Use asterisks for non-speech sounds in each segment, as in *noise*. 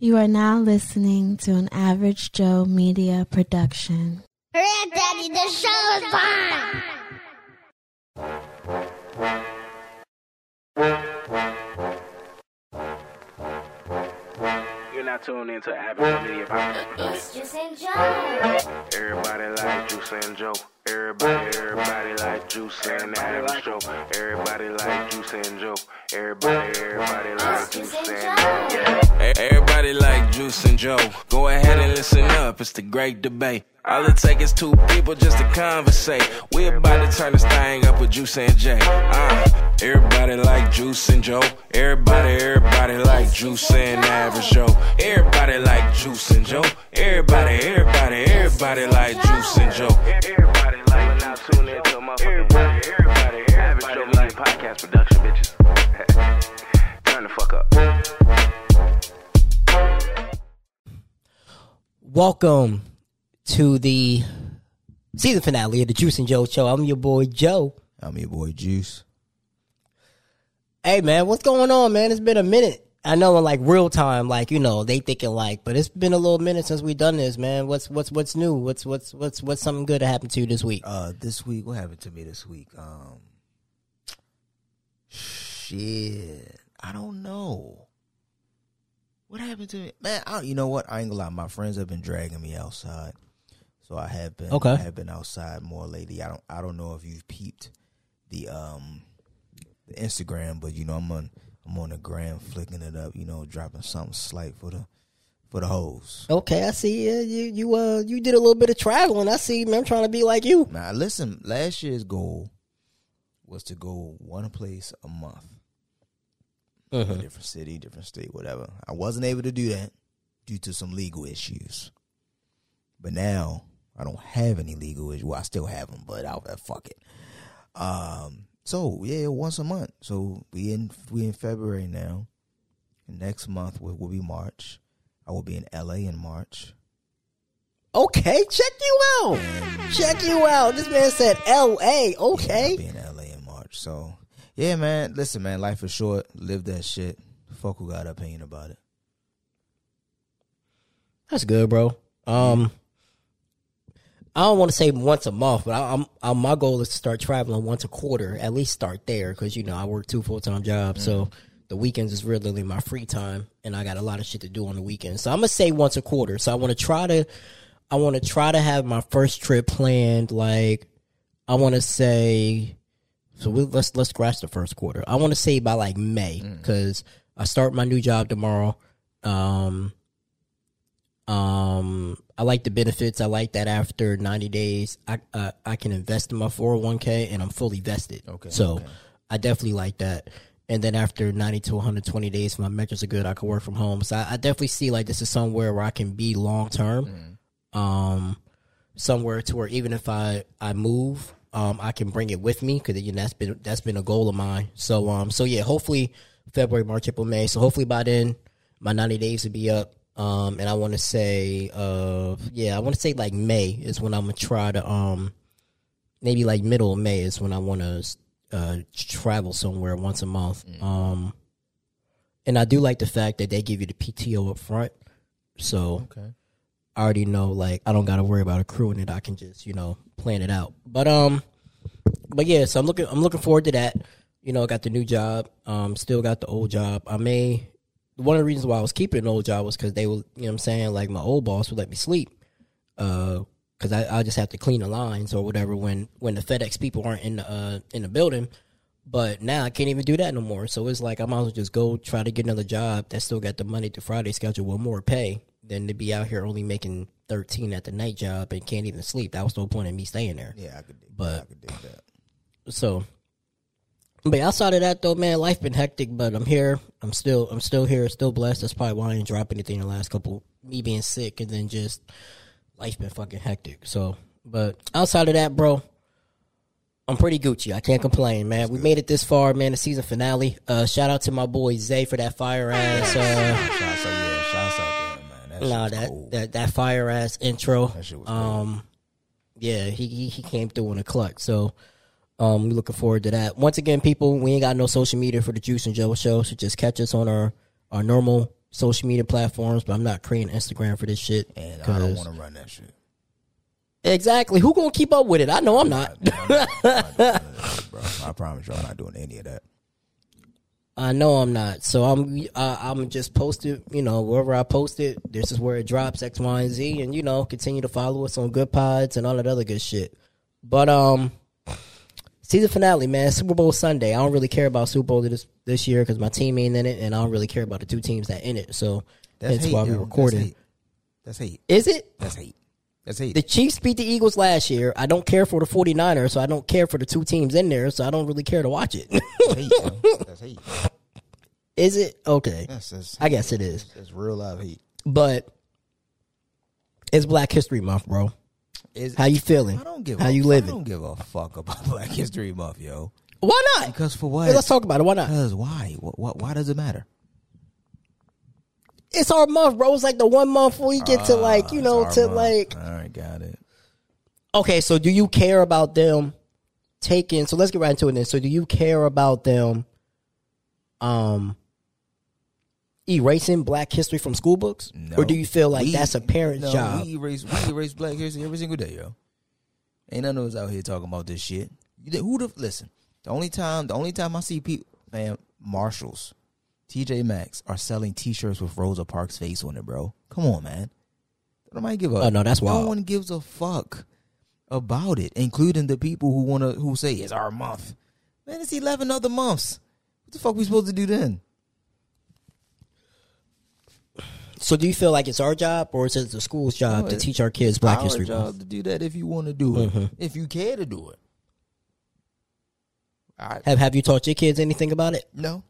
You are now listening to an Average Joe Media production. Red Daddy, the show is You're not tuned into Average Media Podcast. It's Joose and Joe. Everybody like Joose and Joe. Everybody, everybody like Joose and Average Joe. Everybody like Joose and Joe. Everybody, everybody like Joose and yeah. Everybody like Joose and Joe. Go ahead and listen up. It's the great debate. All it takes is two people just to conversate. We about to turn this thing up with Joose and Jay. Uh, everybody like Joose and Joe. Everybody, everybody like Joose and Average Joe. Everybody like Joose and Joe. Everybody, everybody, everybody like Joose and Joe. Everybody tune in to a motherfucking everybody, everybody, Average Joe Media Podcast production, bitches. *laughs* Turn the fuck up. Welcome to the season finale of the Joose and Joe Show. I'm your boy Joe. I'm your boy Joose. Hey man, what's going on, man? It's been a minute. I know in like real time, like you know, they thinking like, but it's been a little minute since we done this, man. What's what's what's new? What's what's what's what's something good that happened to you this week? Uh, this week, what happened to me this week? Um, shit, I don't know. What happened to me, man? I, you know what? I ain't gonna lie. My friends have been dragging me outside, so I have been. Okay. I have been outside more lately. I don't. I don't know if you've peeped the um the Instagram, but you know I'm on I'm on the gram flicking it up. You know, dropping something slight for the for the hoes. Okay, I see you. You you uh you did a little bit of traveling. I see, man. I'm trying to be like you. Now, listen, last year's goal was to go one place a month. A different city, different state, whatever. I wasn't able to do that due to some legal issues. But now I don't have any legal issues. Well, I still have them, but I'll fuck it. Um. So yeah, once a month. So we in we in February now. Next month will, will be March. I will be in L.A. in March. Okay, check you out. Check you out. This man said L.A. I'll Okay. be in LA in March. So yeah, man. Listen, man. Life is short. Live that shit. Fuck who got an opinion about it. That's good, bro. Um, I don't want to say once a month, but I, I'm, I'm my goal is to start traveling once a quarter. At least start there, because you know I work two full time jobs, so the weekends is really my free time, and I got a lot of shit to do on the weekends. So I'm gonna say once a quarter. So I want to try to, I want to try to have my first trip planned. Like I want to say, so we, let's let's scratch the first quarter. I want to say by like May, because I start my new job tomorrow. Um, um, I like the benefits. I like that after 90 days, I uh, I can invest in my 401k and I'm fully vested. Okay, So okay. I definitely like that. And then after 90 to 120 days, if my metrics are good, I can work from home. So I, I definitely see like this is somewhere where I can be long term. Um, somewhere to where even if I I move, um, I can bring it with me because you know that's been that's been a goal of mine. So um, so yeah, hopefully February, March, April, May. So hopefully by then my 90 days will be up. Um, and I want to say, uh, yeah, I want to say like May is when I'm gonna try to, um, maybe like middle of May is when I want to, uh, travel somewhere once a month. Um, and I do like the fact that they give you the PTO up front. So Okay. I already know, like, I don't got to worry about accruing it. I can just, you know, plan it out. But, um, but yeah, so I'm looking, I'm looking forward to that. You know, I got the new job. Um, still got the old job. I may, one of the reasons why I was keeping an old job was because they were, you know what I'm saying? Like, my old boss would let me sleep. Uh, cause I, I just have to clean the lines or whatever when, when the FedEx people aren't in the, uh, in the building. But now I can't even do that no more. So it's like I might as well just go try to get another job that still got the Monday to Friday schedule with more pay than to be out here only making thirteen at the night job and can't even sleep. That was no point in me staying there. Yeah, I could. Dig, But- I could dig that. So, but outside of that though, man, life been hectic. But I'm here. I'm still. I'm still here. Still blessed. That's probably why I didn't drop anything the last couple. Me being sick and then just life been fucking hectic. So, but outside of that, bro, I'm pretty Gucci. I can't complain, man. We made it this far, man. The season finale. Uh, shout out to my boy Zay for that fire ass. Uh, Shouts out, yeah, shouts out to him, man. That nah, that, cold. that that fire ass intro. That shit was cold. um, yeah, he, he he came through in a clutch. So, um, we looking forward to that. Once again, people, we ain't got no social media for the Joose and Joe show, so just catch us on our our normal social media platforms, but I'm not creating Instagram for this shit. And I don't want to run that shit. exactly. Who gonna keep up with it? I know I'm not. I'm not- I'm not shit. I promise you, I'm not doing any of that. *laughs* I know I'm not. So I'm uh, I'm just posted, you know, wherever I post it, this is where it drops X, Y, and Z, and you know, continue to follow us on Good Pods and all that other good shit. But um, season finale, man, Super Bowl Sunday. I don't really care about Super Bowl this this year because my team ain't in it, and I don't really care about the two teams that in it. So That's that's hate, why yo. we That's recording. hate. That's hate. Is it? That's hate. That's hate. The Chiefs beat the Eagles last year. I don't care for the 49ers, so I don't care for the two teams in there, so I don't really care to watch it. That's hate. *laughs* That's hate. is it? Okay. That's, that's I guess it is. It's real live hate. But it's Black History Month, bro. Is How you feeling? I don't give. How a, you I don't give a fuck about *laughs* Black History Month, yo. Why not? Because for Hey, what? let's talk about it. Why not? Because why? What, what? Why does it matter? It's our month, bro. It's like the one month we get to like, you Ah, know, to month. like All right, got it. Okay, so do you care about them taking so let's get right into it then. So do you care about them um erasing black history from school books? No. Or do you feel like We- that's a parent's no, job? We erase, we erase Black history every single day, yo. Ain't none of us out here talking about this shit. Who the listen? The only time, the only time I see people, man, Marshalls, TJ Maxx are selling T-shirts with Rosa Parks' face on it, bro. Come on, man. Nobody give a. Oh, no, that's why no one gives a fuck about it, including the people who wanna who say it's our month. Man, it's eleven other months. What the fuck we supposed to do then? So do you feel like it's our job or is it the school's job No, to teach our kids black Our history job month? to do that if you want to do it, Mhm. if you care to do it. I Have have you taught your kids anything about it? no,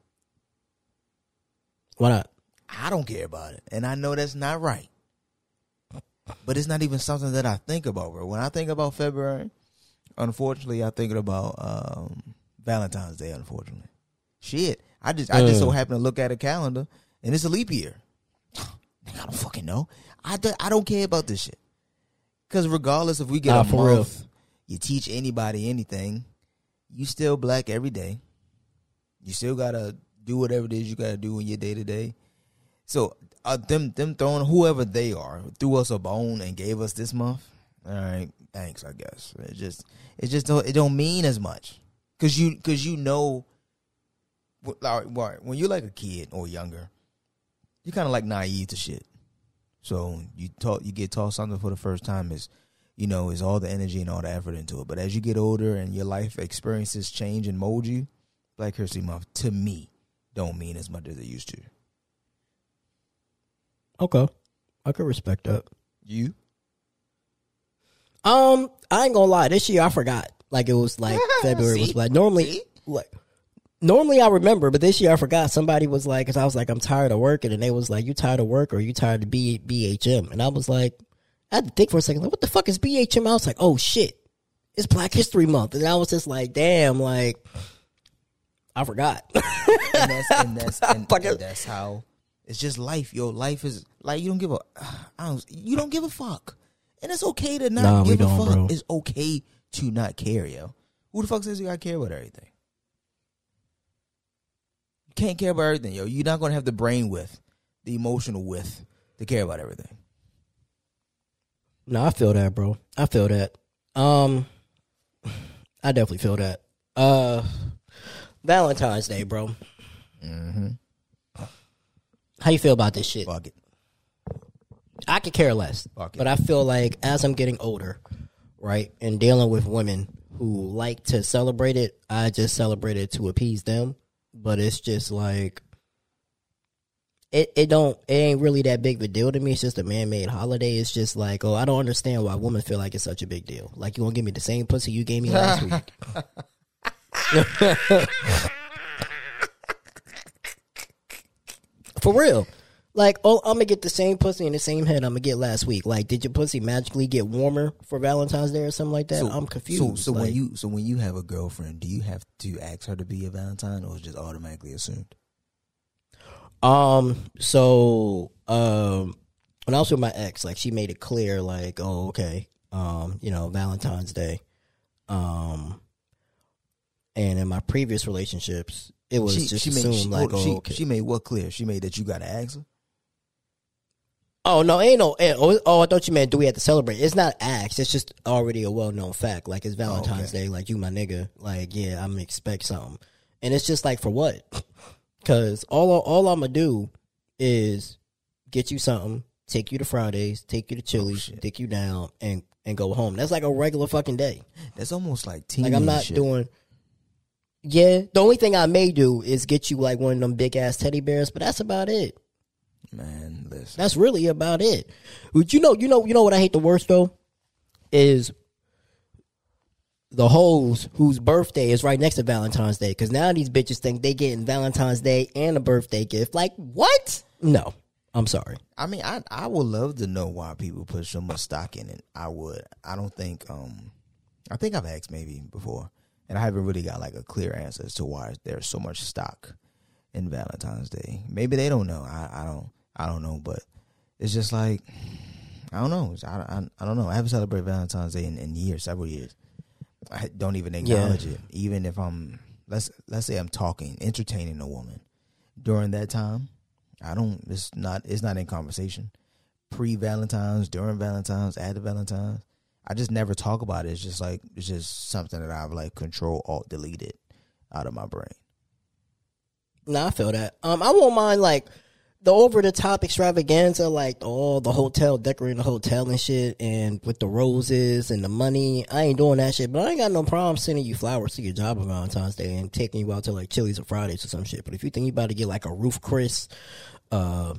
Why not? I don't care about it, and I know that's not right. But it's not even something that I think about, bro. When I think about February, unfortunately, I think about um, Valentine's Day. Unfortunately, shit. I just I just so Mm. happen to look at a calendar and it's a leap year. I don't fucking know. I, do, I don't care about this shit. Because regardless if we get Nah, a for real. month, you teach anybody anything, you still black every day. You still gotta do whatever it is you gotta do in your day to day. So uh, them them throwing whoever they are threw us a bone and gave us this month. All right, thanks. I guess it just it just don't it don't mean as much because you because you know. Like, right, when you're like a kid or younger, you're kind of like naive to shit. So you talk, you get taught something for the first time is, you know, is all the energy and all the effort into it. But as you get older and your life experiences change and mold you, Black History Month to me don't mean as much as it used to. Okay. I could respect that. You? Um, I ain't gonna lie. This year I forgot. Like it was like *laughs* February was See? like normally See? like normally I remember, but this year I forgot. Somebody was like, because I was like, I'm tired of working, and they was like, you tired of work or you tired of B- BHM? And I was like, I had to think for a second, like, what the fuck is BHM? I was like, oh shit, it's Black History Month, and I was just like, damn, like I forgot. *laughs* and that's and that's and, and that's how it's just life. Yo, life is like you don't give a I don't, you don't give a fuck, and it's okay to not Nah, give a fuck. bro. It's okay to not care, yo. Who the fuck says you gotta care about everything? Can't care about everything, yo. You're not gonna have the brain with, the emotional width to care about everything. No, I feel that, bro. I feel that. Um, *sighs* I definitely feel that. Uh, Valentine's Day, bro. Mm-hmm. How you feel about this shit? Fuck it. I could care less, Fuck it. but I feel like as I'm getting older, right, and dealing with women who like to celebrate it, I just celebrate it to appease them. But it's just like it. It don't. It ain't really that big of a deal to me. It's just a man made holiday. It's just like, oh, I don't understand why women feel like it's such a big deal. Like you to give me the same pussy you gave me last week. *laughs* *laughs* For real. Like, oh, I'm gonna get the same pussy in the same head I'm gonna get last week. Like, did your pussy magically get warmer for Valentine's Day or something like that? I'm confused. So, so when you so when you have a girlfriend, do you have to ask her to be a Valentine, or is it just automatically assumed? um, so um, when I was with my ex, like she made it clear, like, oh, okay, um, you know, Valentine's Day, um, and in my previous relationships, it was just assumed she, like, oh, she, okay. she made what clear? She made that you got to ask her. Oh no, ain't no. eh, Oh, oh, I thought you meant do we have to celebrate? It's not acts. It's just already a well known fact. Like it's Valentine's Day. Like you, my nigga. Like yeah, I'm expect something, and it's just like for what? *laughs* Because all all I'm gonna do is get you something, take you to Fridays, take you to Chili's, take you down, and and go home. That's like a regular fucking day. That's almost like teen. Like I'm not shit. doing. Yeah, the only thing I may do is get you like one of them big ass teddy bears, but that's about it. Man, listen. That's really about it. But you know, you know, you know what I hate the worst though is the hoes whose birthday is right next to Valentine's Day. Because now these bitches think they getting Valentine's Day and a birthday gift. Like what? No, I'm sorry. I mean, I I would love to know why people put so much stock in it. I would. I don't think. Um, I think I've asked maybe before, and I haven't really got like a clear answer as to why there's so much stock in Valentine's Day. Maybe they don't know. I I don't. I don't know. But it's just like I don't know. I I, I don't know. I haven't celebrated Valentine's Day in, in years, several years. I don't even acknowledge it, even if I'm let's let's say I'm talking, entertaining a woman during that time. I don't. It's not. It's not in conversation. Pre Valentine's, during Valentine's, after Valentine's. I just never talk about it. It's just like it's just something that I've like control alt deleted out of my brain. No, I feel that. Um, I won't mind like the over the top extravaganza, like all the hotel decorating the hotel and shit, and with the roses and the money. I ain't doing that shit, but I ain't got no problem sending you flowers to your job on Valentine's Day and taking you out to like Chili's or Fridays or some shit. But if you think you about to get like a Ruth's Chris, uh,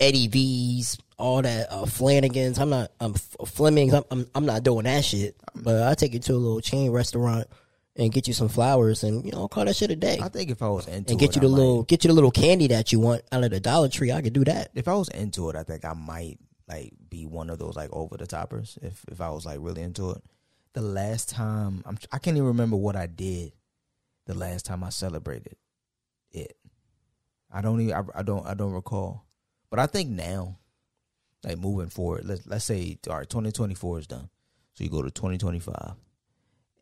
Eddie V's, all that uh, Flanagan's, I'm not. I'm Fleming's. I'm, I'm I'm not doing that shit. But I take you to a little chain restaurant. And get you some flowers, and you know, call that shit a day I think if I was into and get it, you the I might- little get you the little candy that you want out of the Dollar Tree. I could do that. if I was into it, I think I might like be one of those like over the toppers. If if I was like really into it, the last time I'm I can't even remember what I did. The last time I celebrated it, I don't even I, I don't I don't recall. But I think now, like moving forward, let's let's say all right, 2024 is done, so you go to 2025.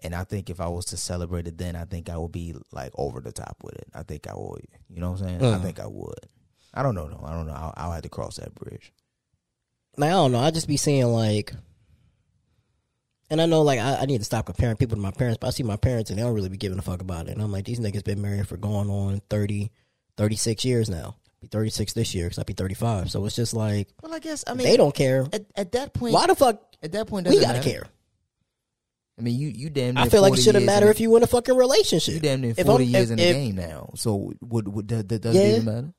And I think if I was to celebrate it then, I think I would be like over the top with it. I think I would. You know what I'm saying? I Mhm. think I would. I don't know. though. I don't know. I'll, I'll have to cross that bridge. Now I don't know. I just be seeing like, and I know like I, I need to stop comparing people to my parents, but I see my parents and they don't really be giving a fuck about it. And I'm like, these niggas been married for going on 30, 36 years now. Be 36 this year because I'll be 35. So it's just like Well, I guess I mean they don't care. At, at that point, Why the fuck at that point we doesn't gotta matter. care? I mean, you you damn. I feel like it shouldn't matter if you in a fucking relationship. you damn near If forty I'm- years if- in the if- game now. So would would that doesn't Yeah. even matter?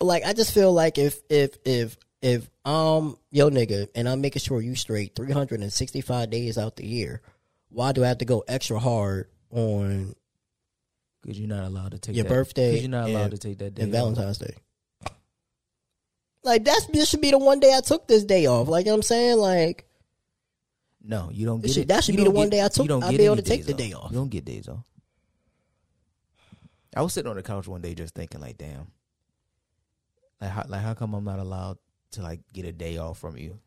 like I just feel like if if if if um yo nigga and I'm making sure you straight 365 days out the year, why do I have to go extra hard on Because you're not allowed to take Your that, birthday 'cause you're not allowed and- to take that day. and off. Valentine's Day? Like that's this should be the one day I took this day off. Like you know what I'm saying, like No, you don't get should- it. that should You be the one get- day I took- you don't I'll get be able to take the day off. You don't get days off. I was sitting on the couch one day just thinking, like, damn, like how like how come I'm not allowed to like get a day off from you?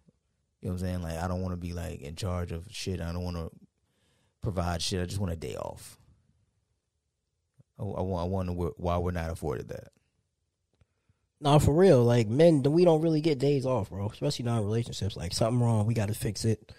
You know what I'm saying? Like I don't want to be like in charge of shit. I don't want to provide shit. I just want a day off. I, I want. I wonder why we're not afforded that. nah for real. Like men, we don't really get days off, bro. Especially not in relationships. Like something wrong, we got to fix it.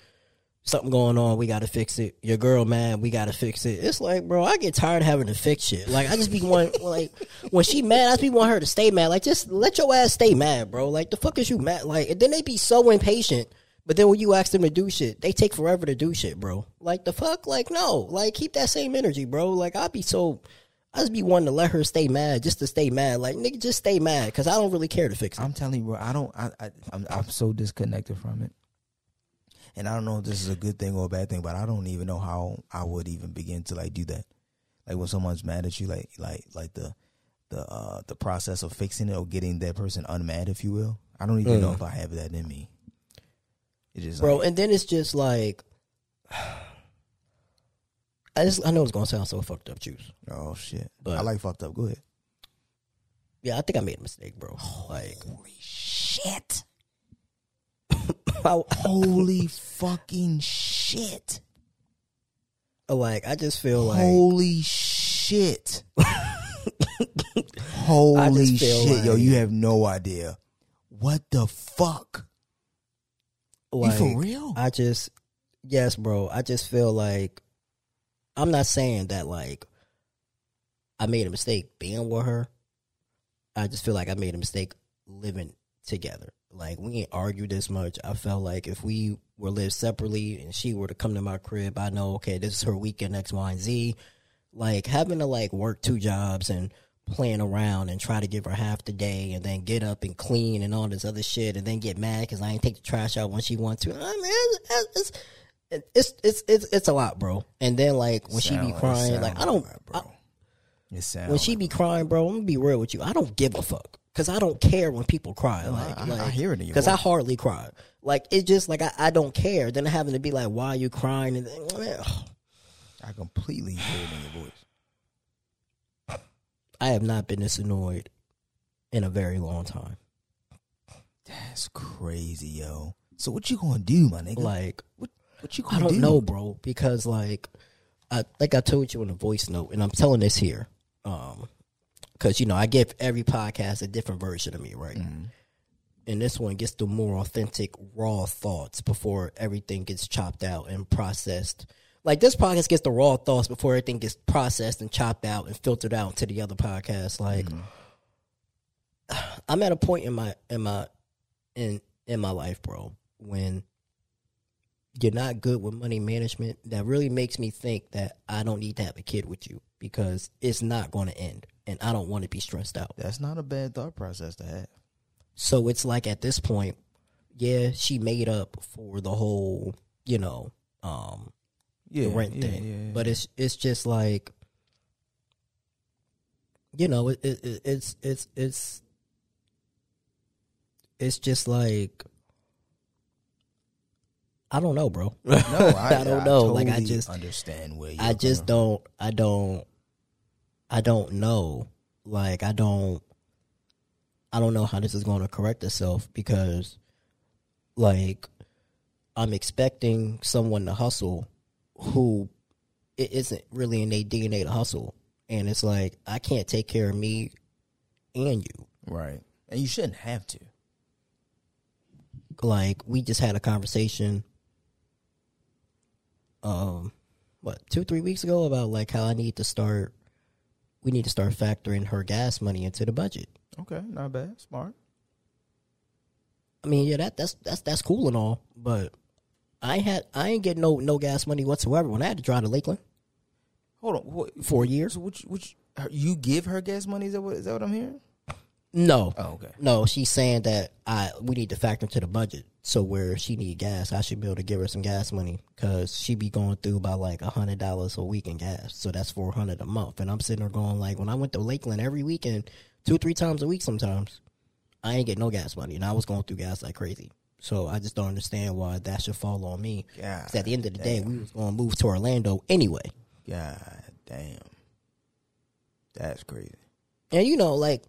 Something going on, we got to fix it. Your girl mad, we got to fix it. It's like, bro, I get tired of having to fix shit. Like I just be one *laughs* like when she mad, I just be want her to stay mad. Like just let your ass stay mad, bro. Like the fuck is you mad? Like and then they be so impatient. But then when you ask them to do shit, they take forever to do shit, bro. Like the fuck, like no, like keep that same energy, bro. Like I'd be so, I just be wanting to let her stay mad just to stay mad. Like nigga, just stay mad because I don't really care to fix it. I'm telling you, bro. I don't. I, I I'm I'm so disconnected from it, and I don't know if this is a good thing or a bad thing. But I don't even know how I would even begin to like do that. Like when someone's mad at you, like like like the the uh the process of fixing it or getting that person unmad, if you will. I don't even know if I have that in me. It just bro. like, And then it's just like, *sighs* I just I know it's gonna sound so fucked up, Joose. oh shit. But- I like fucked up. Go ahead. Yeah, I think I made a mistake, bro. Like, Holy shit. *laughs* Holy fucking shit. like I just feel like Holy shit. Holy shit, yo, you have no idea What the fuck? Like, for real? I just, yes, bro. I just feel like I'm not saying that like I made a mistake being with her. I just feel like I made a mistake living together. Like we ain't argued this much. I felt like if we were lived separately and she were to come to my crib, I know okay, this is her weekend X, Y, and Z. Like having to like work two jobs and playing around and try to give her half the day and then get up and clean and all this other shit and then get mad because I ain't take the trash out when she wants to. I mean, it's, it's it's it's it's it's a lot, bro. And then like when she be crying, like I don't. like, bro. It sounds when she be crying, bro, I'm gonna be real with you. I don't give a fuck because I don't care when people cry. like, I- I like, hear it in your because I hardly cry. Like it's just like I, I don't care. Then having to be like, why are you crying? And then, I completely hear it in your voice. I have not been this annoyed in a very long time. That's crazy, yo. So what you gonna do, my nigga? Like what what you gonna do? I don't do? know, bro, because like I like I told you in a voice note, and I'm telling this here, um, because you know I give every podcast a different version of me, right? Mm-hmm. And this one gets the more authentic, raw thoughts before everything gets chopped out and processed. Like this podcast gets the raw thoughts before everything gets processed and chopped out and filtered out to the other podcast. Like mm-hmm. I'm at a point in my in my in in my life, bro, when you're not good with money management, that really makes me think that I don't need to have a kid with you because it's not going to end and I don't want to be stressed out. That's not a bad thought process to have. So it's like at this point, yeah, she made up for the whole, you know, um Yeah, the rent yeah, thing. yeah, But it's it's just like you know, it, it, it- it's it's it's it's just like I don't know, bro. no, *laughs* I, I don't know. Like, I just- understand where you. I just don't I don't I don't know. Like I don't I don't know how this is going to correct itself because like I'm expecting someone to hustle who it isn't really in their DNA to hustle. And it's like I can't take care of me and you. right, and you shouldn't have to. like we just had a conversation um what two three weeks ago about like how i need to start we need to start factoring her gas money into the budget Okay, not bad, smart. i mean yeah that that's that's that's cool and all but i ain't had i ain't getting no no gas money whatsoever when i had to drive to lakeland Hold on, what, for a year so which which you give her gas money? Is that what is that what I'm hearing? No. Oh, okay. no she's saying that i we need to factor into the budget. So where she need gas i should be able to give her some gas money because she be going through about like a hundred dollars a week in gas. So that's 400 a month. And i'm sitting there going like when i went to lakeland every weekend two three times a week sometimes i ain't get no gas money. And i was going through gas like crazy. So i just don't understand why that should fall on me. 'Cause at the end of the day we was going to move to orlando anyway. God damn, that's crazy. And you know, like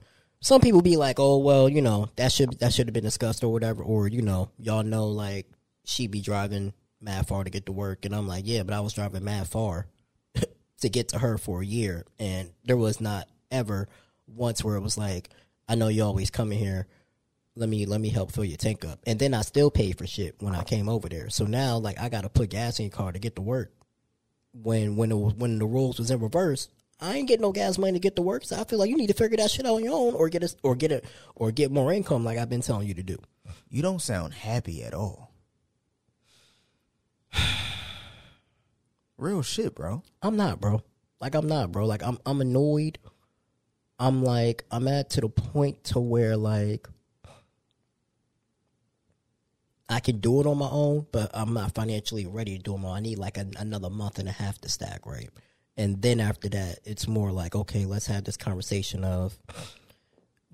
some people be like, "Oh, well, you know, that should that should have been discussed or whatever." Or you know, y'all know like she be driving mad far to get to work, and I'm like, "Yeah, but I was driving mad far *laughs* to get to her for a year, and there was not ever once where it was like, I know you always coming here." Let me let me help fill your tank up, and then I still paid for shit when I came over there. So now, like, I got to put gas in your car to get to work. When when it was, when the rules was in reverse, I ain't getting no gas money to get to work. So I feel like you need to figure that shit out on your own, or get it, or get it, or get more income, like I've been telling you to do. You don't sound happy at all. *sighs* Real shit, bro. I'm not, bro. Like I'm not, bro. Like I'm I'm annoyed. I'm like I'm at to the point to where like I can do it on my own, but I'm not financially ready to do it on. I need like a, another month and a half to stack, right? And then after that, it's more like, okay, let's have this conversation of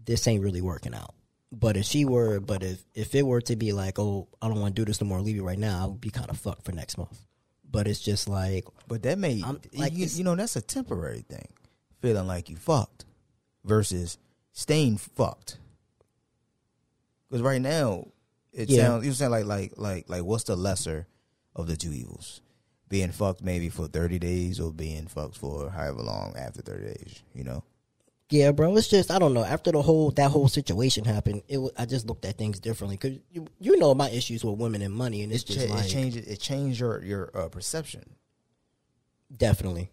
this ain't really working out. But if she were, but if if it were to be like, oh, I don't want to do this no more, leave it right now, I would be kind of fucked for next month. But it's just like, But that may I'm- like, you, you know that's a temporary thing. Feeling like you fucked versus staying fucked. Because right now it Yeah. sounds you sound like like like like what's the lesser of the two evils? Being fucked maybe for thirty days or being fucked for however long after thirty days. You know. Yeah, bro. It's just I don't know. After the whole that whole situation happened, it I just looked at things differently because you, you know my issues with women and money, and it's just like it changed it changed your your uh, perception. definitely,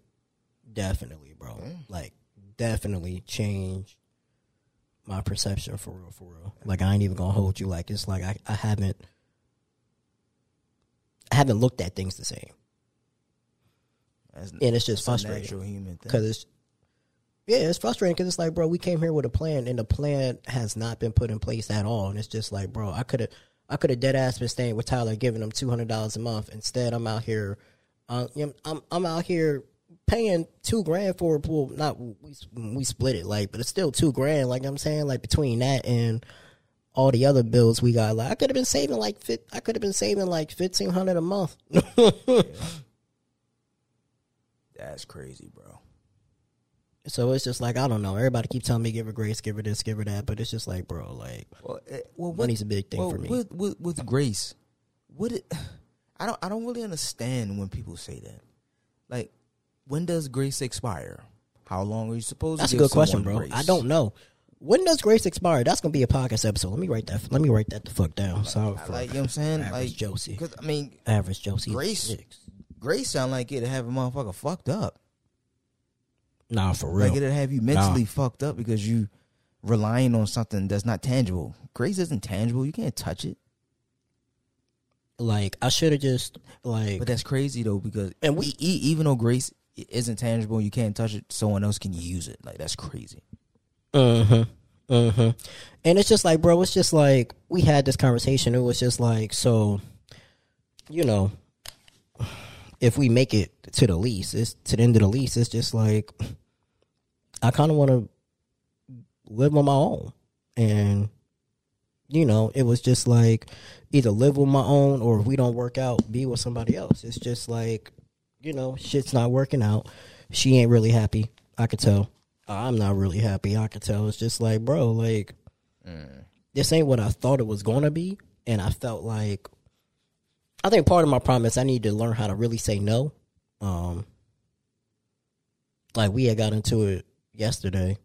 definitely, bro. Like definitely changed my perception for real, for real. Like I ain't even gonna hold you. Like it's like I, I haven't I haven't looked at things the same, That's, and it's just frustrating. natural human thing. because it's yeah, it's frustrating because it's like, bro, we came here with a plan, and the plan has not been put in place at all, and it's just like, bro, I could have, I could have dead ass been staying with Tyler, giving him two hundred dollars a month. Instead, I'm out here, uh, I'm I'm out here paying two grand for a pool. Not we we split it like, but it's still two grand. Like I'm saying, like between that and all the other bills we got, like I could have been saving like fit, I could have been saving like fifteen hundred a month. *laughs* That's crazy, bro. So it's just like I don't know. Everybody keep telling me give her grace, give her this, give her that, but it's just like, bro, like Well, eh, well, what- money's a big thing well, for me. With, with with grace, what it, *sighs* I don't I don't really understand when people say that. Like, when does grace expire? How long are you supposed That's to That's a good question, bro. grace? I don't know. When does grace expire? That's gonna be a podcast episode. Let me write that. Let me write that the fuck down. So I for like you know what I'm saying, average like Josie. Because I mean, average Josie Grace- six. Grace sound like it'd have a motherfucker fucked up. Nah, for real. Like it'd have you mentally fucked up because you relying on something that's not tangible. Grace isn't tangible. You can't touch it. like I should have just like But that's crazy though because And we- even though grace isn't tangible, you can't touch it. Someone else can use it. Like that's crazy. Uh-huh. Uh-huh. And it's just like, bro, it's just like we had this conversation. It was just like, so, you know, if we make it to the lease, it's to the end of the lease, it's just like I kind of want to live on my own. And you know, it was just like either live with my own or if we don't work out, be with somebody else. It's just like, you know, shit's not working out. She ain't really happy. I could tell. I'm not really happy. I could tell. It's just like, bro, like mm. this ain't what I thought it was gonna be, and I felt like I think part of my problem is I need to learn how to really say no. Um, like we had got into it yesterday,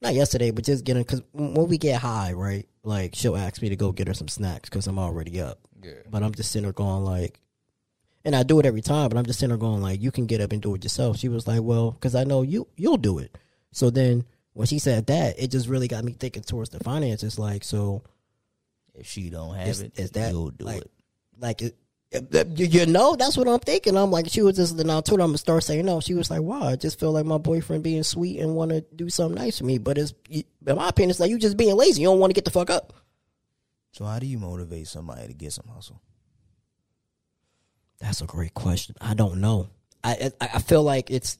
not yesterday, but just getting because when we get high, right? Like she'll ask me to go get her some snacks because I'm already up. Yeah. But I'm just sitting there going like, and I do it every time. But I'm just sitting there going like, you can get up and do it yourself. She was like, well, because I know you you'll do it. So then when she said that, it just really got me thinking towards the finances. Like, so If she don't have is, it, is that you'll do like, it. Like, you know, that's what I'm thinking. I'm like, she was just, then I told her I'm gonna start saying no. She was like, "Wow, I just feel like my boyfriend being sweet and want to do something nice for me." But it's, in my opinion, it's like you just being lazy. You don't want to get the fuck up. So how do you motivate somebody to get some hustle? That's a great question. I don't know. I I, I feel like it's.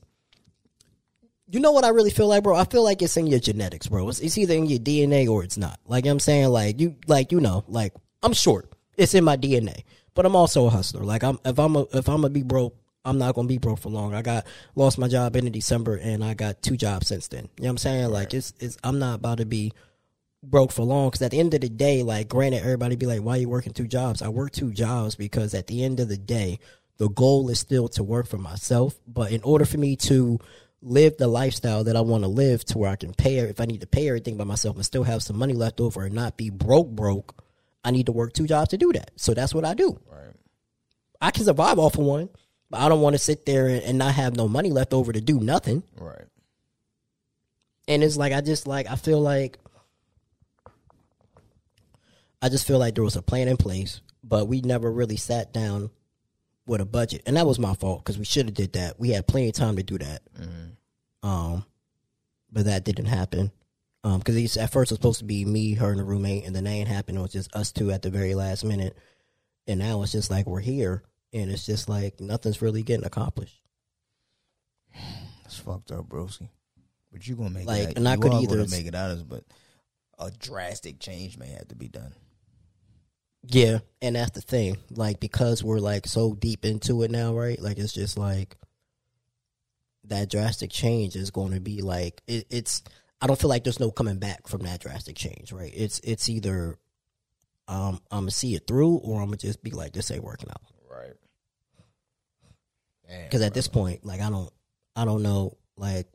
You know what I really feel like, bro? I feel like it's in your genetics, bro. It's, it's either in your DNA or it's not. Like I'm saying, like you, like you know, like I'm short. It's in my DNA, but I'm also a hustler. Like I'm, if I'm a, if I'm gonna be broke, I'm not gonna be broke for long. I got lost my job in December, and I got two jobs since then. You know what I'm saying? Like it's, it's. I'm not about to be broke for long because at the end of the day, like granted, everybody be like, "Why you working two jobs?" I work two jobs because at the end of the day, the goal is still to work for myself. But in order for me to live the lifestyle that I want to live, to where I can pay if I need to pay everything by myself and still have some money left over and not be broke, broke, I need to work two jobs to do that. So that's what I do. Right. I can survive off of one, but I don't want to sit there and, and not have no money left over to do nothing. Right. And it's like I just like I feel like I just feel like there was a plan in place, but we never really sat down with a budget, and that was my fault because we should have did that. We had plenty of time to do that, um, but that didn't happen. Um, because at first it was supposed to be me, her, and the roommate, and then that ain't happened. It was just us two at the very last minute, and now it's just like we're here, and it's just like nothing's really getting accomplished. It's fucked up, broski. But you gonna make Like, it. out- and I could either make it out of but a drastic change may have to be done. Yeah, and that's the thing. Like because we're like so deep into it now, right? Like it's just like that drastic change is going to be like it, it's. I don't feel like there's no coming back from that drastic change, right? It's it's either um I'm gonna see it through or I'm gonna just be like this ain't working out. Right. Because at this point, like I don't I don't know like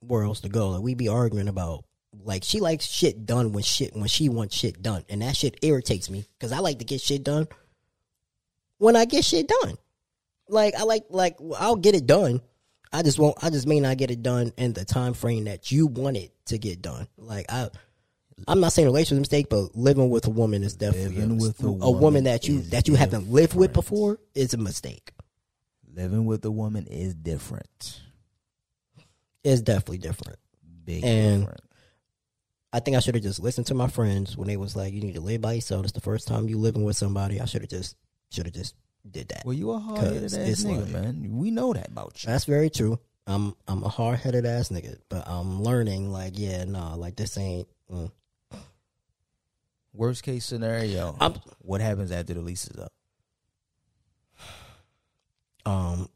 where else to go. Like we be arguing about like she likes shit done when shit when she wants shit done, and that shit irritates me because I like to get shit done when I get shit done. Like I like like I'll get it done. I just won't. I just may not get it done in the time frame that you want it to get done. Like I. I'm not saying relationship mistake, but living with a woman is definitely Living a, with a a woman woman that you that you haven't lived with before is a mistake. Living with a woman is different. It's definitely different. Big And- different. I think I should have just listened to my friends when they was like, "You need to live by yourself. It's the first time you living with somebody." I should have just should have just did that. Well, you a hard headed ass nigga, like- man. We know that about you. That's very true. I'm I'm a hard headed ass nigga, but I'm learning. Like, yeah, nah, like this ain't. Mm. Worst case scenario. I'm- what happens after the lease is up? *sighs* Um,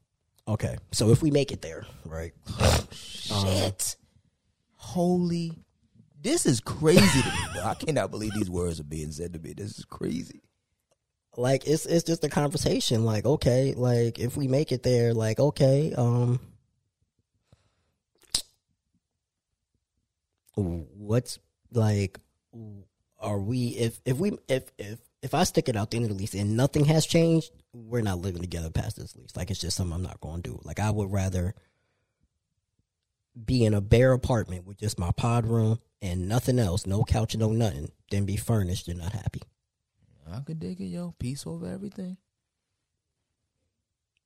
okay, so if we make it there, right? *sighs* Shit. Holy. This is crazy to me. bro. I cannot believe these words are being said to me. This is crazy. Like it's it's just a conversation. Like, okay, like if we make it there, like okay, um, what's like, are we if if we if if if I stick it out the end of the lease and nothing has changed, we're not living together past this lease. Like it's just something I'm not going to do. Like I would rather be in a bare apartment with just my pod room and nothing else, no couch, no nothing, than be furnished and not happy. I could dig it, yo. Peace over everything.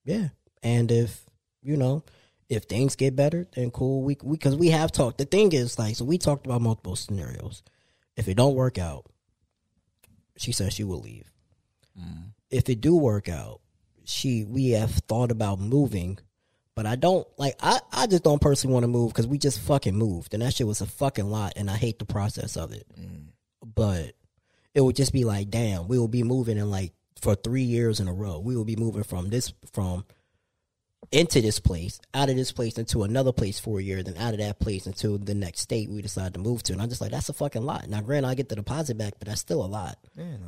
Yeah. And if, you know, if things get better, then cool. We we because we have talked. The thing is, like, so we talked about multiple scenarios. If it don't work out, she says she will leave. Mm-hmm. If it do work out, she we have thought about moving, but I don't like. I I just don't personally want to move because we just fucking moved, and that shit was a fucking lot, and I hate the process of it. Mm. But it would just be like, damn, we will be moving in like for three years in a row. We will be moving from this from into this place, out of this place into another place for a year, then out of that place into the next state we decide to move to. And I'm just like, that's a fucking lot. Now, granted, I get the deposit back, but that's still a lot.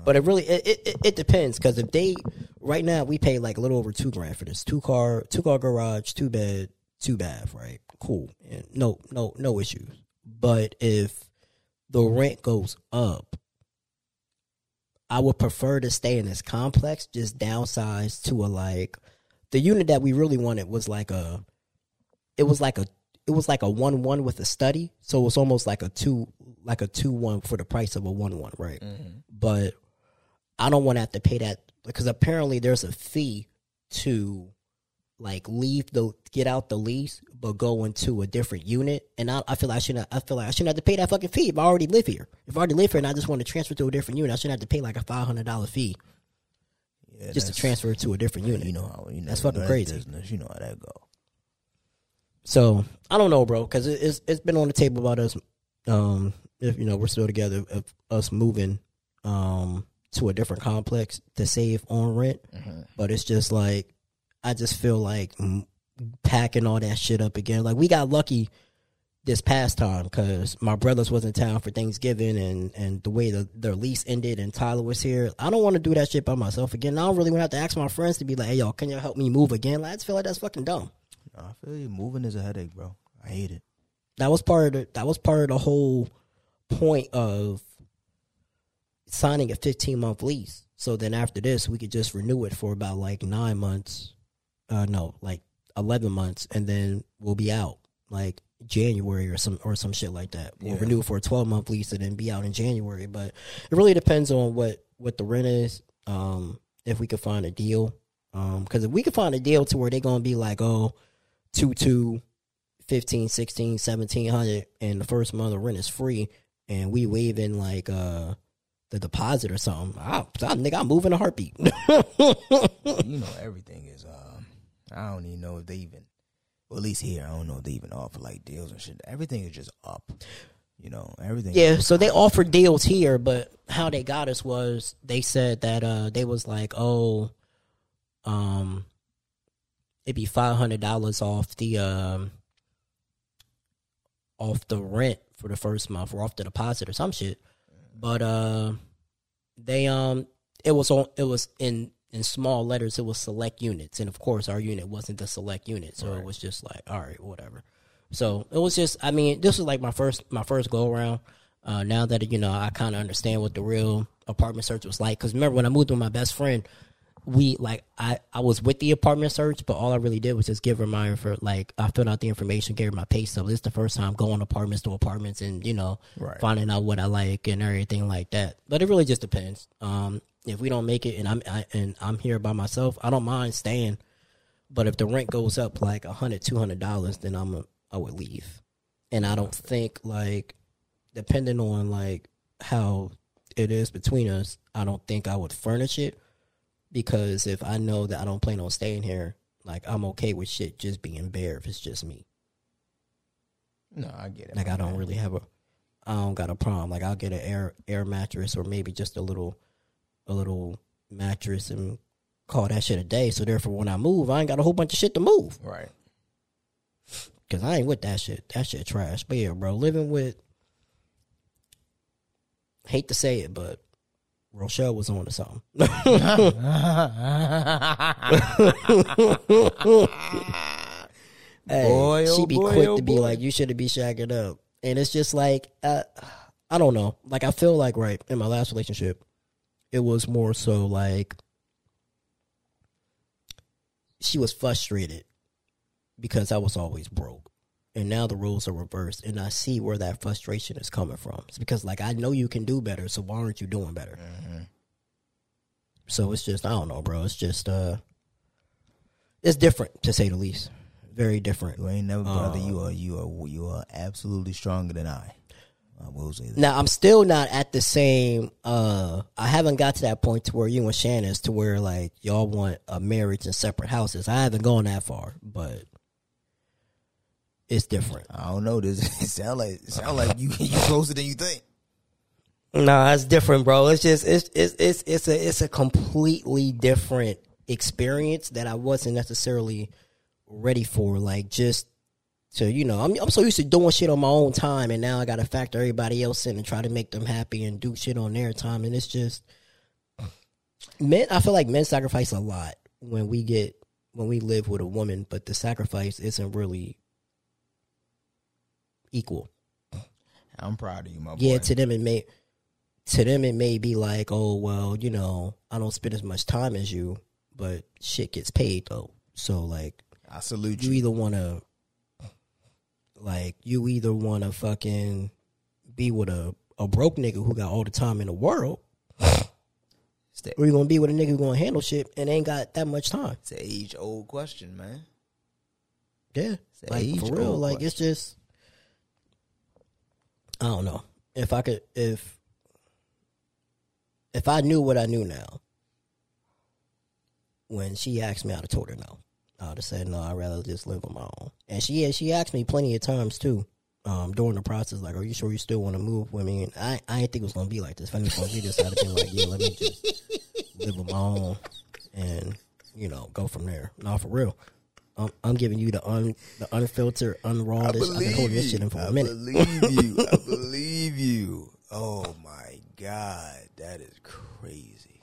But it really it it, it, it depends because if they right now we pay like a little over two grand for this two car two car garage two bed two bath right cool and no no no issues. But if the rent goes up, I would prefer to stay in this complex, just downsize to a like the unit that we really wanted was like a it was like a it was like a one one with a study. So it was almost like a two like a two one for the price of a one one, right? Mm-hmm. But I don't want to have to pay that because apparently there's a fee to like leave the get out the lease but go into a different unit and I, I feel like I shouldn't I feel like I shouldn't have to pay that fucking fee if I already live here. If I already live here and I just want to transfer to a different unit, I shouldn't have to pay like a five hundred dollar fee Yeah, just to transfer to a different unit. You know how you know, That's you fucking know crazy. business. You know how that go. So I don't know, bro, because it, it's it's been on the table about us. Um, if you know we're still together, of us moving um to a different complex to save on rent, but it's just like I just feel like packing all that shit up again. Like we got lucky this past time because my brothers was in town for Thanksgiving and and the way the their lease ended and Tyler was here. I don't want to do that shit by myself again. I don't really want to have to ask my friends to be like, "Hey, y'all, can y'all help me move again?" Like, I just feel like that's fucking dumb. I feel you. Moving is a headache, bro. I hate it. That was part of the, that was part of the whole point of signing a 15 month lease. So then after this, we could just renew it for about like nine months. Uh, no, like 11 months, and then we'll be out like January or some or some shit like that. We'll Yeah. renew for a 12 month lease and then be out in January. But it really depends on what what the rent is. Um, if we could find a deal, um, because if we could find a deal to where they're gonna be like, oh, two two 15 16 1700 and the first month of rent is free and we waive in like uh the deposit or something I, I nigga I'm moving a heartbeat *laughs* you know everything is. Um, I don't even know if they even. Well, at least here, I don't know if they even offer like deals and shit. Everything is just up. You know, everything. yeah so they offered deals here but how they got us was they said that uh they was like oh um it'd be five hundred dollars off the um off the rent for the first month or off the deposit or some shit. But uh they um it was on it was in in small letters it was select units and of course our unit wasn't the select unit so it was just like all right whatever So it was just, I mean, this was like my first my first go around. Uh, now that you know, I kind of understand what the real apartment search was like. Because remember when I moved with my best friend, we like I I was with the apartment search, but all I really did was just give her my info. Like I filled out the information, gave her my pay stub. This is the first time going apartments to apartments, and you know, Right. finding out what I like and everything like that. But it really just depends. Um, if we don't make it, and I'm I, and I'm here by myself, I don't mind staying. But if the rent goes up like a hundred, two hundred dollars, then I'm a, I would leave. And I don't think like depending on like how it is between us, I don't think I would furnish it because if I know that I don't plan on staying here, like I'm okay with shit just being bare if it's just me. No, I get it. Like I don't really have a I don't got a problem. Like I'll get an air air mattress or maybe just a little a little mattress and call that shit a day. So therefore when I move, I ain't got a whole bunch of shit to move. Right. Cause I ain't with that shit. That shit trash. But yeah, bro, living with hate to say it, but Rochelle was on to something. *laughs* Hey, Boy, oh she be boy, quick oh to be boy. like, you should have be shagging up. And it's just like, uh, I don't know. Like, I feel like, right, in my last relationship, it was more so like she was frustrated because I was always broke. And now the rules are reversed. And I see where that frustration is coming from. It's because, like, I know you can do better. So why aren't you doing better? So it's just, I don't know, bro. It's just, uh, it's different to say the least. Very different. You ain't never, brother. Um, you are you are you are absolutely stronger than I. I will say that. Now I'm still not at the same. uh I haven't got to that point to where you and Shannon is to where like y'all want a marriage and separate houses. I haven't gone that far, but it's different. I don't know. This *laughs* it sound like it sound like you you closer than you think. No, it's different, bro. It's just it's it's it's it's a it's a completely different experience that I wasn't necessarily ready for. Like just to you know, I'm I'm so used to doing shit on my own time, and now I got to factor everybody else in and try to make them happy and do shit on their time, and it's just men. I feel like men sacrifice a lot when we get when we live with a woman, but the sacrifice isn't really equal. I'm proud of you, my boy. Yeah, to them it may to them it may be like, oh well, you know, I don't spend as much time as you, but shit gets paid though. So like I salute you you. either wanna like you either wanna fucking be with a, a broke nigga who got all the time in the world, or you gonna be with a nigga who gonna handle shit and ain't got that much time. It's an age old question, man. Yeah. It's an Like for real. Like it's just I don't know. If I could if if I knew what I knew now, when she asked me, I'd have told her no. I'd have said no, I'd rather just live on my own. And she she asked me plenty of times too. Um, during the process, like, are you sure you still want to move with me? And I, I didn't think it was gonna be like this. If just had to be like, yeah, let me just live on my own, and you know, go from there. No, for real. I'm, I'm giving you the un, the unfiltered, unraw. I've been holding this shit in for I a minute. believe you. I *laughs* believe you. Oh my god, that is crazy.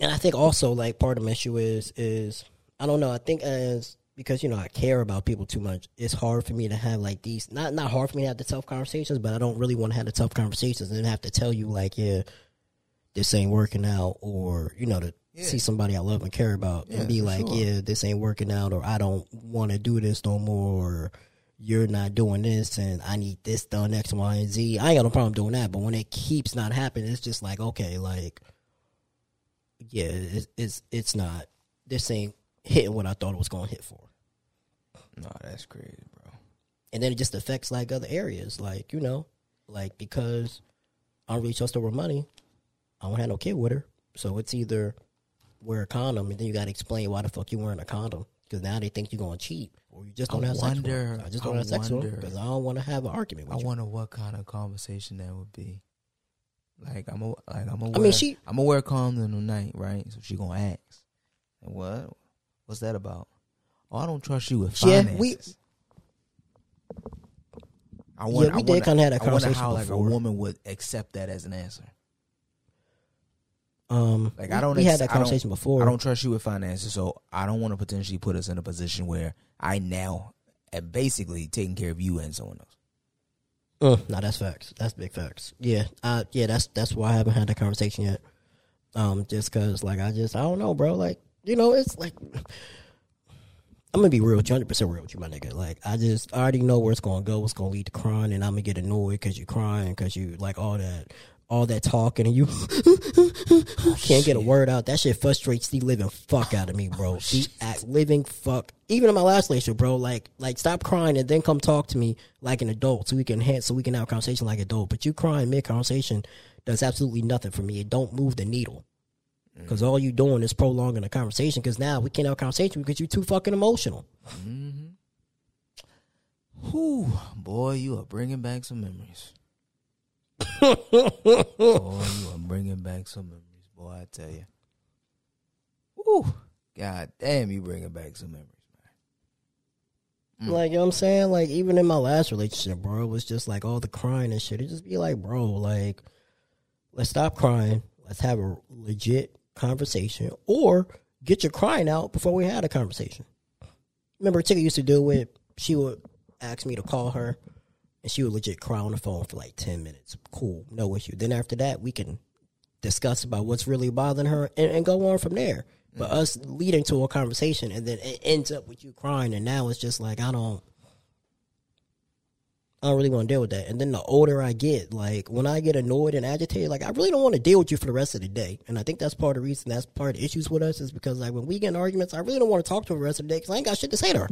and I think also like part of the issue is is I don't know. I think as because you know I care about people too much, it's hard for me to have like these. Not not hard for me to have the tough conversations, but I don't really want to have the tough conversations and have to tell you like, yeah, this ain't working out, or you know to see somebody I love and care about Yeah, and be like, sure. yeah, this ain't working out, or I don't want to do this no more, or you're not doing this and I need this done X, Y, and Z. I ain't got no problem doing that, but when it keeps not happening, it's just like, okay, like yeah, it's it's, it's not. This ain't hitting what I thought it was going to hit for. No, that's crazy, bro. And then it just affects like other areas, like you know, like because I don't really trust her with money. I don't have no kid with her, so it's either wear a condom, and then you got to explain why the fuck you wearing a condom because now they think you're going to cheat or you just don't I have sex. With her. I just don't I have sex with because I don't want to have an argument with I you. wonder what kind of conversation that would be. Like I'm a like I'm a I mean, she- I'm gonna wear condoms tonight, right? So she gonna ask, what? What's that about? Oh, I don't trust you with Yeah, finances. we- I wonder, Yeah, we I did kinda have that I wonder conversation how like a woman would accept that as an answer. um, Like I don't. We ex- had that I conversation before. I don't trust you with finances, so I don't want to potentially put us in a position where I now am basically taking care of you and someone else. Uh, no, that's facts. That's big facts. Yeah, uh, yeah, that's that's why I haven't had that conversation yet. Um, just cause like I just I don't know, bro. Like you know, it's like I'm gonna be real, hundred percent real with you, my nigga. Like I just I already know where it's gonna go, what's gonna lead to crying, and I'm gonna get annoyed because you're crying, because you like all that, all that talking, and you *laughs* can't get a word out. That shit frustrates the living fuck out of me, bro. Oh, the act living fuck. Even in my last relationship, bro. Like like stop crying and then come talk to me like an adult, so we can have so we can have a conversation like adult. But you crying mid conversation does absolutely nothing for me. It don't move the needle. Because all you doing is prolonging the conversation. Because now we can't have a conversation because you're too fucking emotional. Mm-hmm. Whew, boy, you are bringing back some memories. boy, you are bringing back some memories, boy. I tell you. Whew, god damn, you bringing back some memories, man. Mm. Like, you know what I'm saying? Like, even in my last relationship, bro, it was just like all the crying and shit. It just be like, bro, like, let's stop crying. Let's have a legit conversation or get your crying out before we had a conversation. Remember, Tika used to do it. She would ask me to call her and she would legit cry on the phone for like 10 minutes. Cool, no issue. Then after that, we can discuss about what's really bothering her and, and go on from there. But mm-hmm. us leading to a conversation and then it ends up with you crying, and now it's just like I don't, I don't really want to deal with that. And then the older I get, like when I get annoyed and agitated, like I really don't want to deal with you for the rest of the day. And I think that's part of the reason that's part of the issues with us is because like when we get in arguments, I really don't want to talk to her the rest of the day because I ain't got shit to say to her.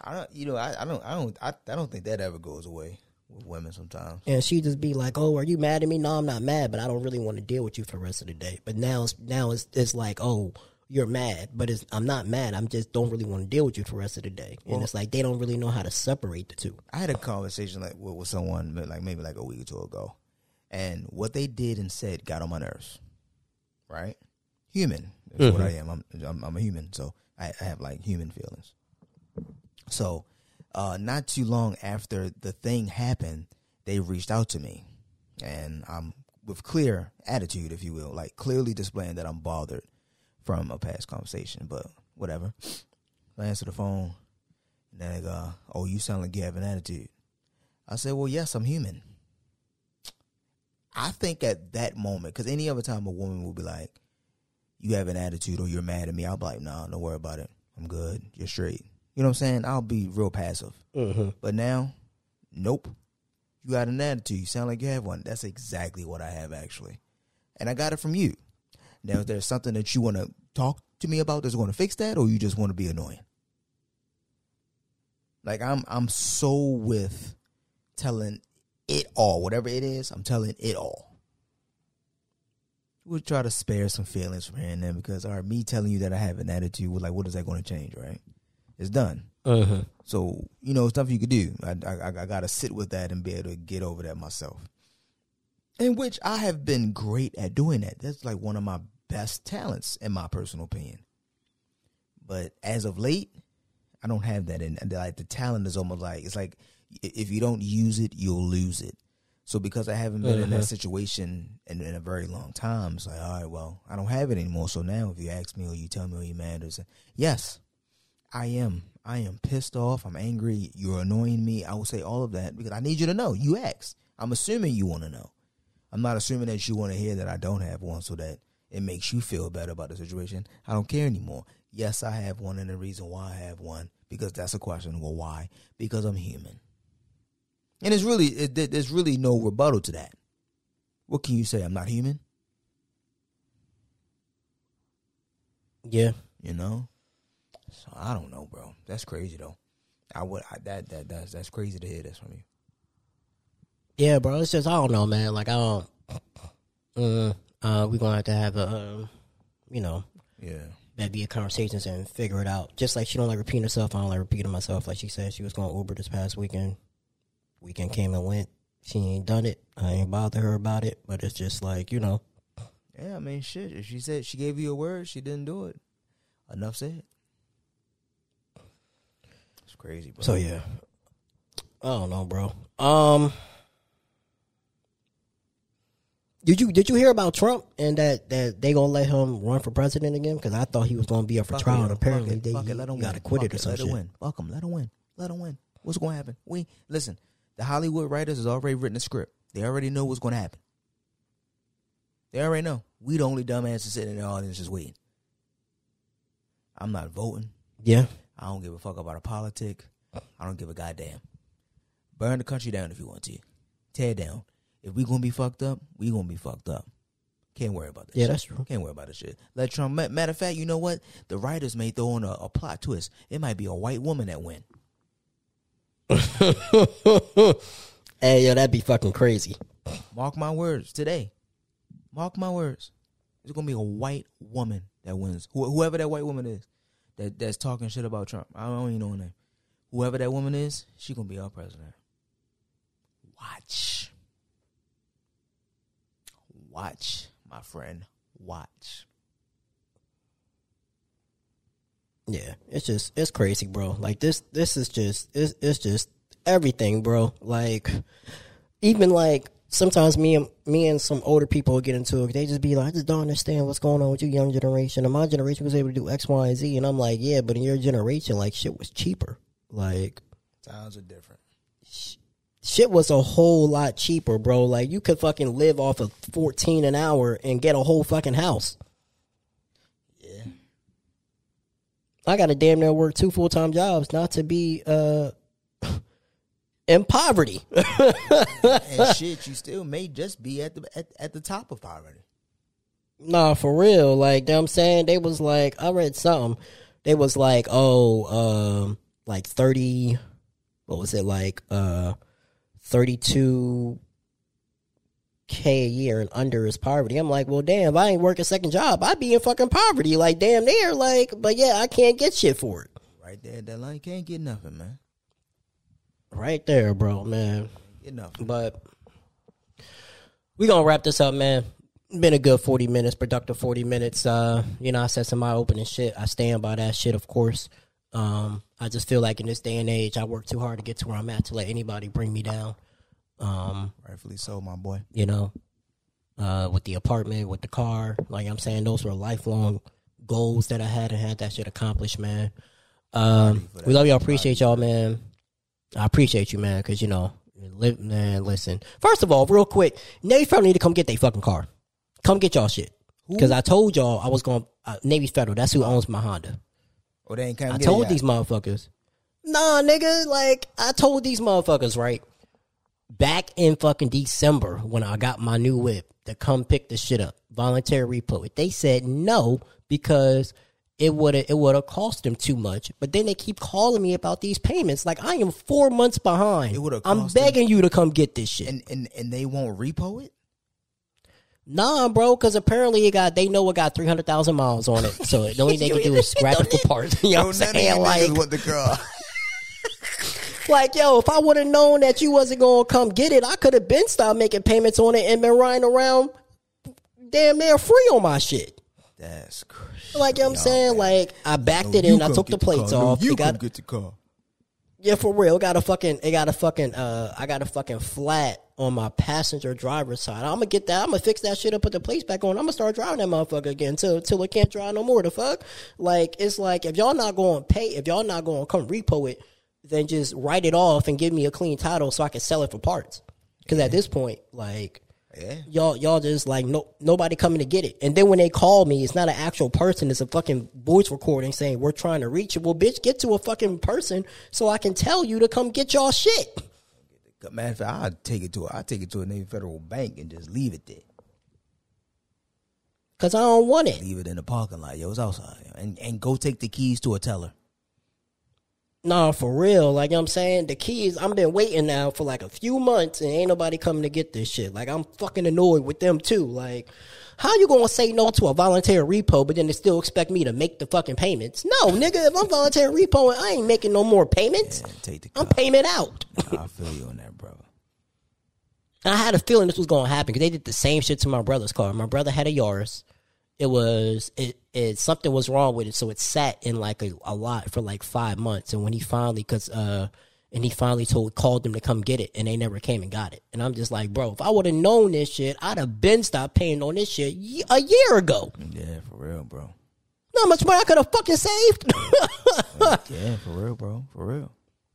I don't, you know, I, I don't, I don't, I, I don't think that ever goes away with women. Sometimes, And she just be like, "Oh, are you mad at me? No, I'm not mad, but I don't really want to deal with you for the rest of the day." But now, it's now it's it's like, "Oh, you're mad," but it's I'm not mad. I'm just don't really want to deal with you for the rest of the day. And it's like they don't really know how to separate the two. I had a conversation like with, with someone like maybe like a week or two ago, and what they did and said got on my nerves. Right, human is what I am. I'm, I'm I'm a human, so I, I have like human feelings. So, uh, not too long after the thing happened, they reached out to me, and I'm with clear attitude, if you will, like clearly displaying that I'm bothered from a past conversation. But whatever. I answer the phone, and then uh, they go, "Oh, you sound like you have an attitude." I said, "Well, yes, I'm human." I think at that moment, because any other time a woman will be like, "You have an attitude," or "You're mad at me," I'll be like, "No, don't worry about it. I'm good. You're straight." You know what I'm saying? I'll be real passive. Mm-hmm. But now, nope. You got an attitude. You sound like you have one. That's exactly what I have, actually. And I got it from you. Now, is there something that you want to talk to me about that's going to fix that, or you just want to be annoying? Like I'm, I'm so with telling it all, whatever it is. I'm telling it all. We'll try to spare some feelings from here and there because, all right, me telling you that I have an attitude, well, like, what is that going to change, right? It's done. Uh-huh. So you know, it's nothing you could do. I, I, I got to sit with that and be able to get over that myself. In which I have been great at doing that. That's like one of my best talents, in my personal opinion. But as of late, I don't have that. And like the talent is almost like it's like if you don't use it, you'll lose it. So because I haven't been in that uh-huh. situation in, in a very long time, it's like, all right, well, I don't have it anymore. So now, if you ask me or you tell me or you mad or say, yes, I am. I am pissed off. I'm angry. You're annoying me. I will say all of that because I need you to know. You asked. I'm assuming you want to know. I'm not assuming that you want to hear that I don't have one so that it makes you feel better about the situation. I don't care anymore. Yes, I have one, and the reason why I have one because that's a question. Well, why? Because I'm human, and it's really it, there's really no rebuttal to that. What can you say? I'm not human. Yeah. You know. So I don't know, bro. That's crazy though. I would I, that that that's that's crazy to hear this from you. Yeah, bro. It's just I don't know, man. Like I don't. *clears throat* Uh, uh, we're gonna have to have a, um, you know, Yeah. that be a conversations and figure it out. Just like she don't like repeating herself, I don't like repeating myself. Like she said, she was going Uber this past weekend. Weekend came and went. She ain't done it. I ain't bother her about it. But it's just like you know, Yeah, I mean, shit. If she said she gave you a word, she didn't do it. Enough said. It's crazy, bro. So yeah, I don't know, bro. Um, did you did you hear about Trump and that that they gonna let him run for president again? Because I thought he was gonna be up for Fuck trial. it, and fuck apparently it, they fuck it, let he him got acquitted Fuck or some let shit. him win. Fuck him. Let him win. Let them win. What's going to happen? We listen. The Hollywood writers has already written the script. They already know what's going to happen. They already know. We the only dumbasses sitting in the audience just waiting. I'm not voting. Yeah. I don't give a fuck about a politic. I don't give a goddamn. Burn the country down if you want to. Tear it down. If we gonna be fucked up, we gonna be fucked up. Can't worry about that. Shit. Yeah, shit. that's true. Can't worry about that shit. Let Trump. Matter of fact, you know what? The writers may throw in a, a plot twist. It might be a white woman that win. *laughs* Hey, yo, that'd be fucking crazy. Mark my words today. Mark my words. It's gonna be a white woman that wins. Wh- whoever that white woman is, that that's talking shit about Trump. I don't even know her name. Whoever that woman is, she gonna be our president. Watch. Watch, my friend. Watch. Yeah, it's just it's crazy, bro. Like this this is just it's it's just everything, bro. Like even like sometimes me and me and some older people get into it. They just be like, I just don't understand what's going on with you, young generation. And my generation was able to do X, Y, and Z, and I'm like, yeah, but in your generation, like shit was cheaper. Like Times are different. Shit was a whole lot cheaper, bro. Like you could fucking live off of fourteen an hour and get a whole fucking house. Yeah. I got to damn near work two full time jobs not to be uh *laughs* in poverty. *laughs* and shit, you still may just be at the at, at the top of poverty. nah, for real. Like, you know what I'm saying? They was like, I read something. They was like, oh, um, like 30, what was it, like, uh, 32 K a year and under is poverty. I'm like, well, damn, if I ain't work a second job, I'd be in fucking poverty. Like, damn near. Like, but yeah, I can't get shit for it. Right there, that line can't get nothing, man. Right there, bro, man. Get nothing. But we gonna wrap this up, man. Been a good forty minutes, productive forty minutes. Uh, you know, I said some eye opening shit. I stand by that shit, of course. Um, I just feel like in this day and age, I work too hard to get to where I'm at to let anybody bring me down. Um, Rightfully so, my boy. you know, uh, with the apartment, with the car, like I'm saying, those were lifelong goals that I had and had that shit accomplished, man. Um, we love y'all, appreciate y'all, man. I appreciate you, man, because you know, li- man. Listen, first of all, real quick, Navy Federal need to come get their fucking car. Come get y'all shit. Because I told y'all I was going. uh, Navy Federal. That's who owns my Honda. Oh, they ain't come I get told it these motherfuckers. Nah, nigga, like I told these motherfuckers, right? Back in fucking December when I got my new whip to come pick the shit up, voluntary repo it. They said no because it would have it would have cost them too much. But then they keep calling me about these payments. Like I am four months behind. It would've I'm cost them- begging you to come get this shit. and and and they won't repo it. Nah, bro, because apparently it got they know it got three hundred thousand miles on it. So the only *laughs* thing they can do is scrap it for parts. *laughs* You know what I'm saying? Like, what the car. *laughs* like, yo, if I would have known that you wasn't gonna come get it, I could have been stopped making payments on it and been riding around damn near free on my shit. That's crazy. Like you know what I'm saying, man. like I backed No, it in, I took the plates car. No, off. You got get the car. yeah, for real. It got a fucking, it got a fucking, uh, I got a fucking flat on my passenger driver's side. I'm gonna get that. I'm gonna fix that shit up, put the plates back on. I'm gonna start driving that motherfucker again till till it can't drive no more. The fuck, like it's like if y'all not going to pay, if y'all not going to come repo it, then just write it off and give me a clean title so I can sell it for parts. Because at this point, like Yeah. y'all y'all just like no nobody coming to get it. And then when they call me, it's not an actual person, it's a fucking voice recording saying we're trying to reach you. Well, bitch, get to a fucking person so I can tell you to come get y'all shit. Matter of fact, I'll take it to a, I'll take it to a Navy Federal Bank and just leave it there. Cause I don't want it. Leave it in the parking lot. Yo, it's outside. And and go take the keys to a teller. Nah, for real. Like you know what I'm saying, the keys. I've been waiting now for like a few months, and ain't nobody coming to get this shit. Like I'm fucking annoyed with them too. Like, how you gonna say no to a voluntary repo, but then they still expect me to make the fucking payments? No, nigga. If I'm voluntary repo, I ain't making no more payments. And take the. I'm payment out. I feel you on that, bro. I had a feeling this was going to happen because they did the same shit to my brother's car. My brother had a Yaris. It was it, it something was wrong with it, so it sat in like a, a lot for like five months. And when he finally, cause uh, and he finally told called them to come get it, and they never came and got it. And I'm just like, bro, if I would have known this shit, I'd have been stopped paying on this shit a year ago. Yeah, for real, bro. Not much money I could have fucking saved. *laughs* Yeah, for real, bro. For real.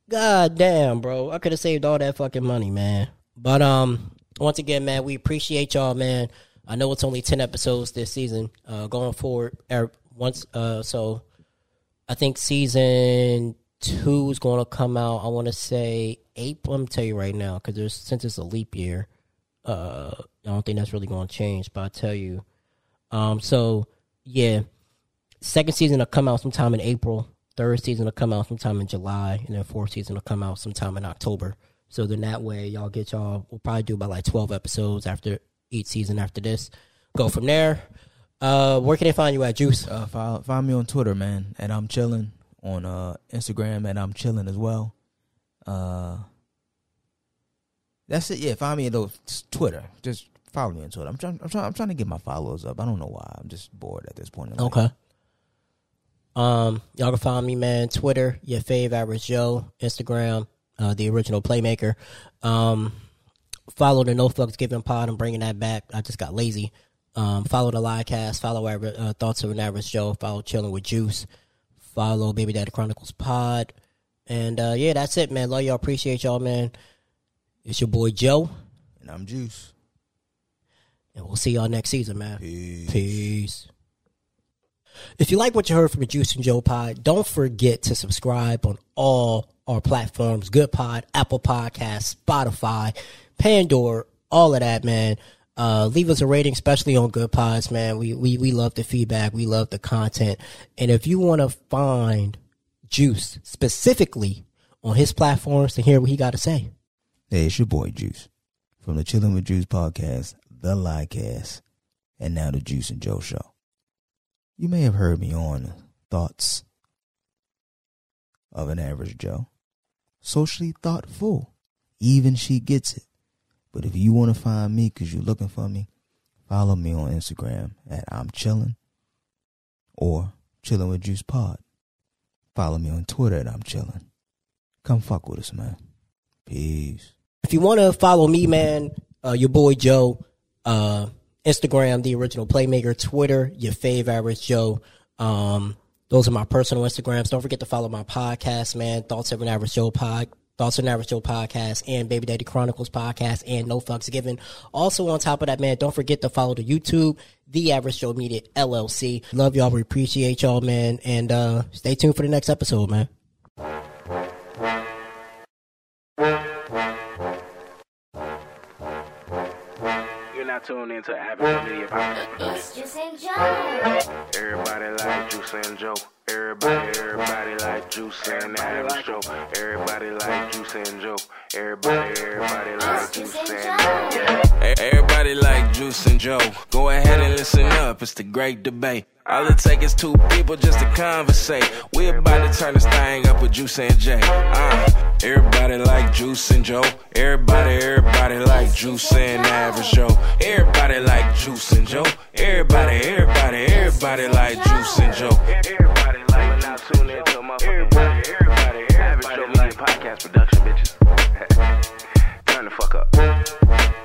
God damn, bro. I could have saved all that fucking money, man. But um, once again, man, we appreciate y'all, man. I know it's only ten episodes this season. Uh, going forward, er, once uh, so I think season two is going to come out. I want to say April. Let me tell you right now, because since it's a leap year, uh, I don't think that's really going to change. But I tell you, um, so yeah, second season will come out sometime in April. Third season will come out sometime in July, and then fourth season will come out sometime in October. So then that way, y'all get y'all. We'll probably do about like twelve episodes after each season. After this, go from there. Uh, where can they find you at, Joose? Uh, follow, find me on Twitter, man, and I'm chilling on uh Instagram, and I'm chilling as well. Uh, that's it. Yeah, find me on Twitter. Just follow me on Twitter. I'm trying. I'm trying. I'm trying to get my followers up. I don't know why. I'm just bored at this point. in life. Okay. Um, y'all can find me, man. Twitter, your fave average Joe. Instagram, uh, the original playmaker. Um, follow the No Fucks Given Pod. I'm bringing that back. I just got lazy. Um, follow the livecast. Follow our uh, Thoughts of an Average Joe. Follow Chilling with Joose. Follow Baby Daddy Chronicles Pod. And uh, yeah, that's it, man. Love y'all. Appreciate y'all, man. It's your boy Joe. And I'm Joose. And we'll see y'all next season, man. Peace. Peace. If you like what you heard from the Joose and Joe Pod, don't forget to subscribe on all our platforms Good Pod, Apple Podcasts, Spotify, Pandora, all of that, man. Uh, leave us a rating, especially on Good Pods, man. We, we, we love the feedback. We love the content. And if you want to find Joose specifically on his platforms to hear what he got to say, Hey, it's your boy Joose from the Chilling with Joose podcast, the Liecast, and now the Joose and Joe Show. You may have heard me on Thoughts of an Average Joe. Socially thoughtful. Even she gets it. But if you want to find me because you're looking for me, follow me on Instagram at I'm Chillin' or Chillin' with Joose Pod. Follow me on Twitter at I'm Chillin'. Come fuck with us, man. Peace. if you want to follow me, man, uh, your boy Joe, uh, Instagram, the original playmaker, Twitter, your fave average Joe. Um, those are my personal Instagrams. Don't forget to follow my podcast, man. Thoughts of an Average Joe pod, Thoughts of an Average Joe podcast, and Baby Daddy Chronicles podcast, and No Fucks Given. Also, on top of that, man, don't forget to follow the YouTube, The Average Joe Media LLC. Love y'all. We appreciate y'all, man, and uh, stay tuned for the next episode, man. You're not tuned into Average Media Podcast. It's Joose and Joe. Everybody like Joose and Joe. Everybody, everybody like Joose and Average Joe. Everybody like Joose and Joe. Everybody, everybody like Joose and yeah. E- Everybody like Joose and Joe. Go ahead and listen up. It's the great debate. All it takes is two people just to conversate. We about to turn this thing up with Joose and Jay. Uh, everybody like Joose and Joe. Everybody, everybody like Joose and Average Joe. Everybody like Joose and Joe. Everybody, everybody, everybody like Joose and Joe now tune in to a motherfucking everybody, everybody, everybody, everybody, everybody. Turn the fuck up.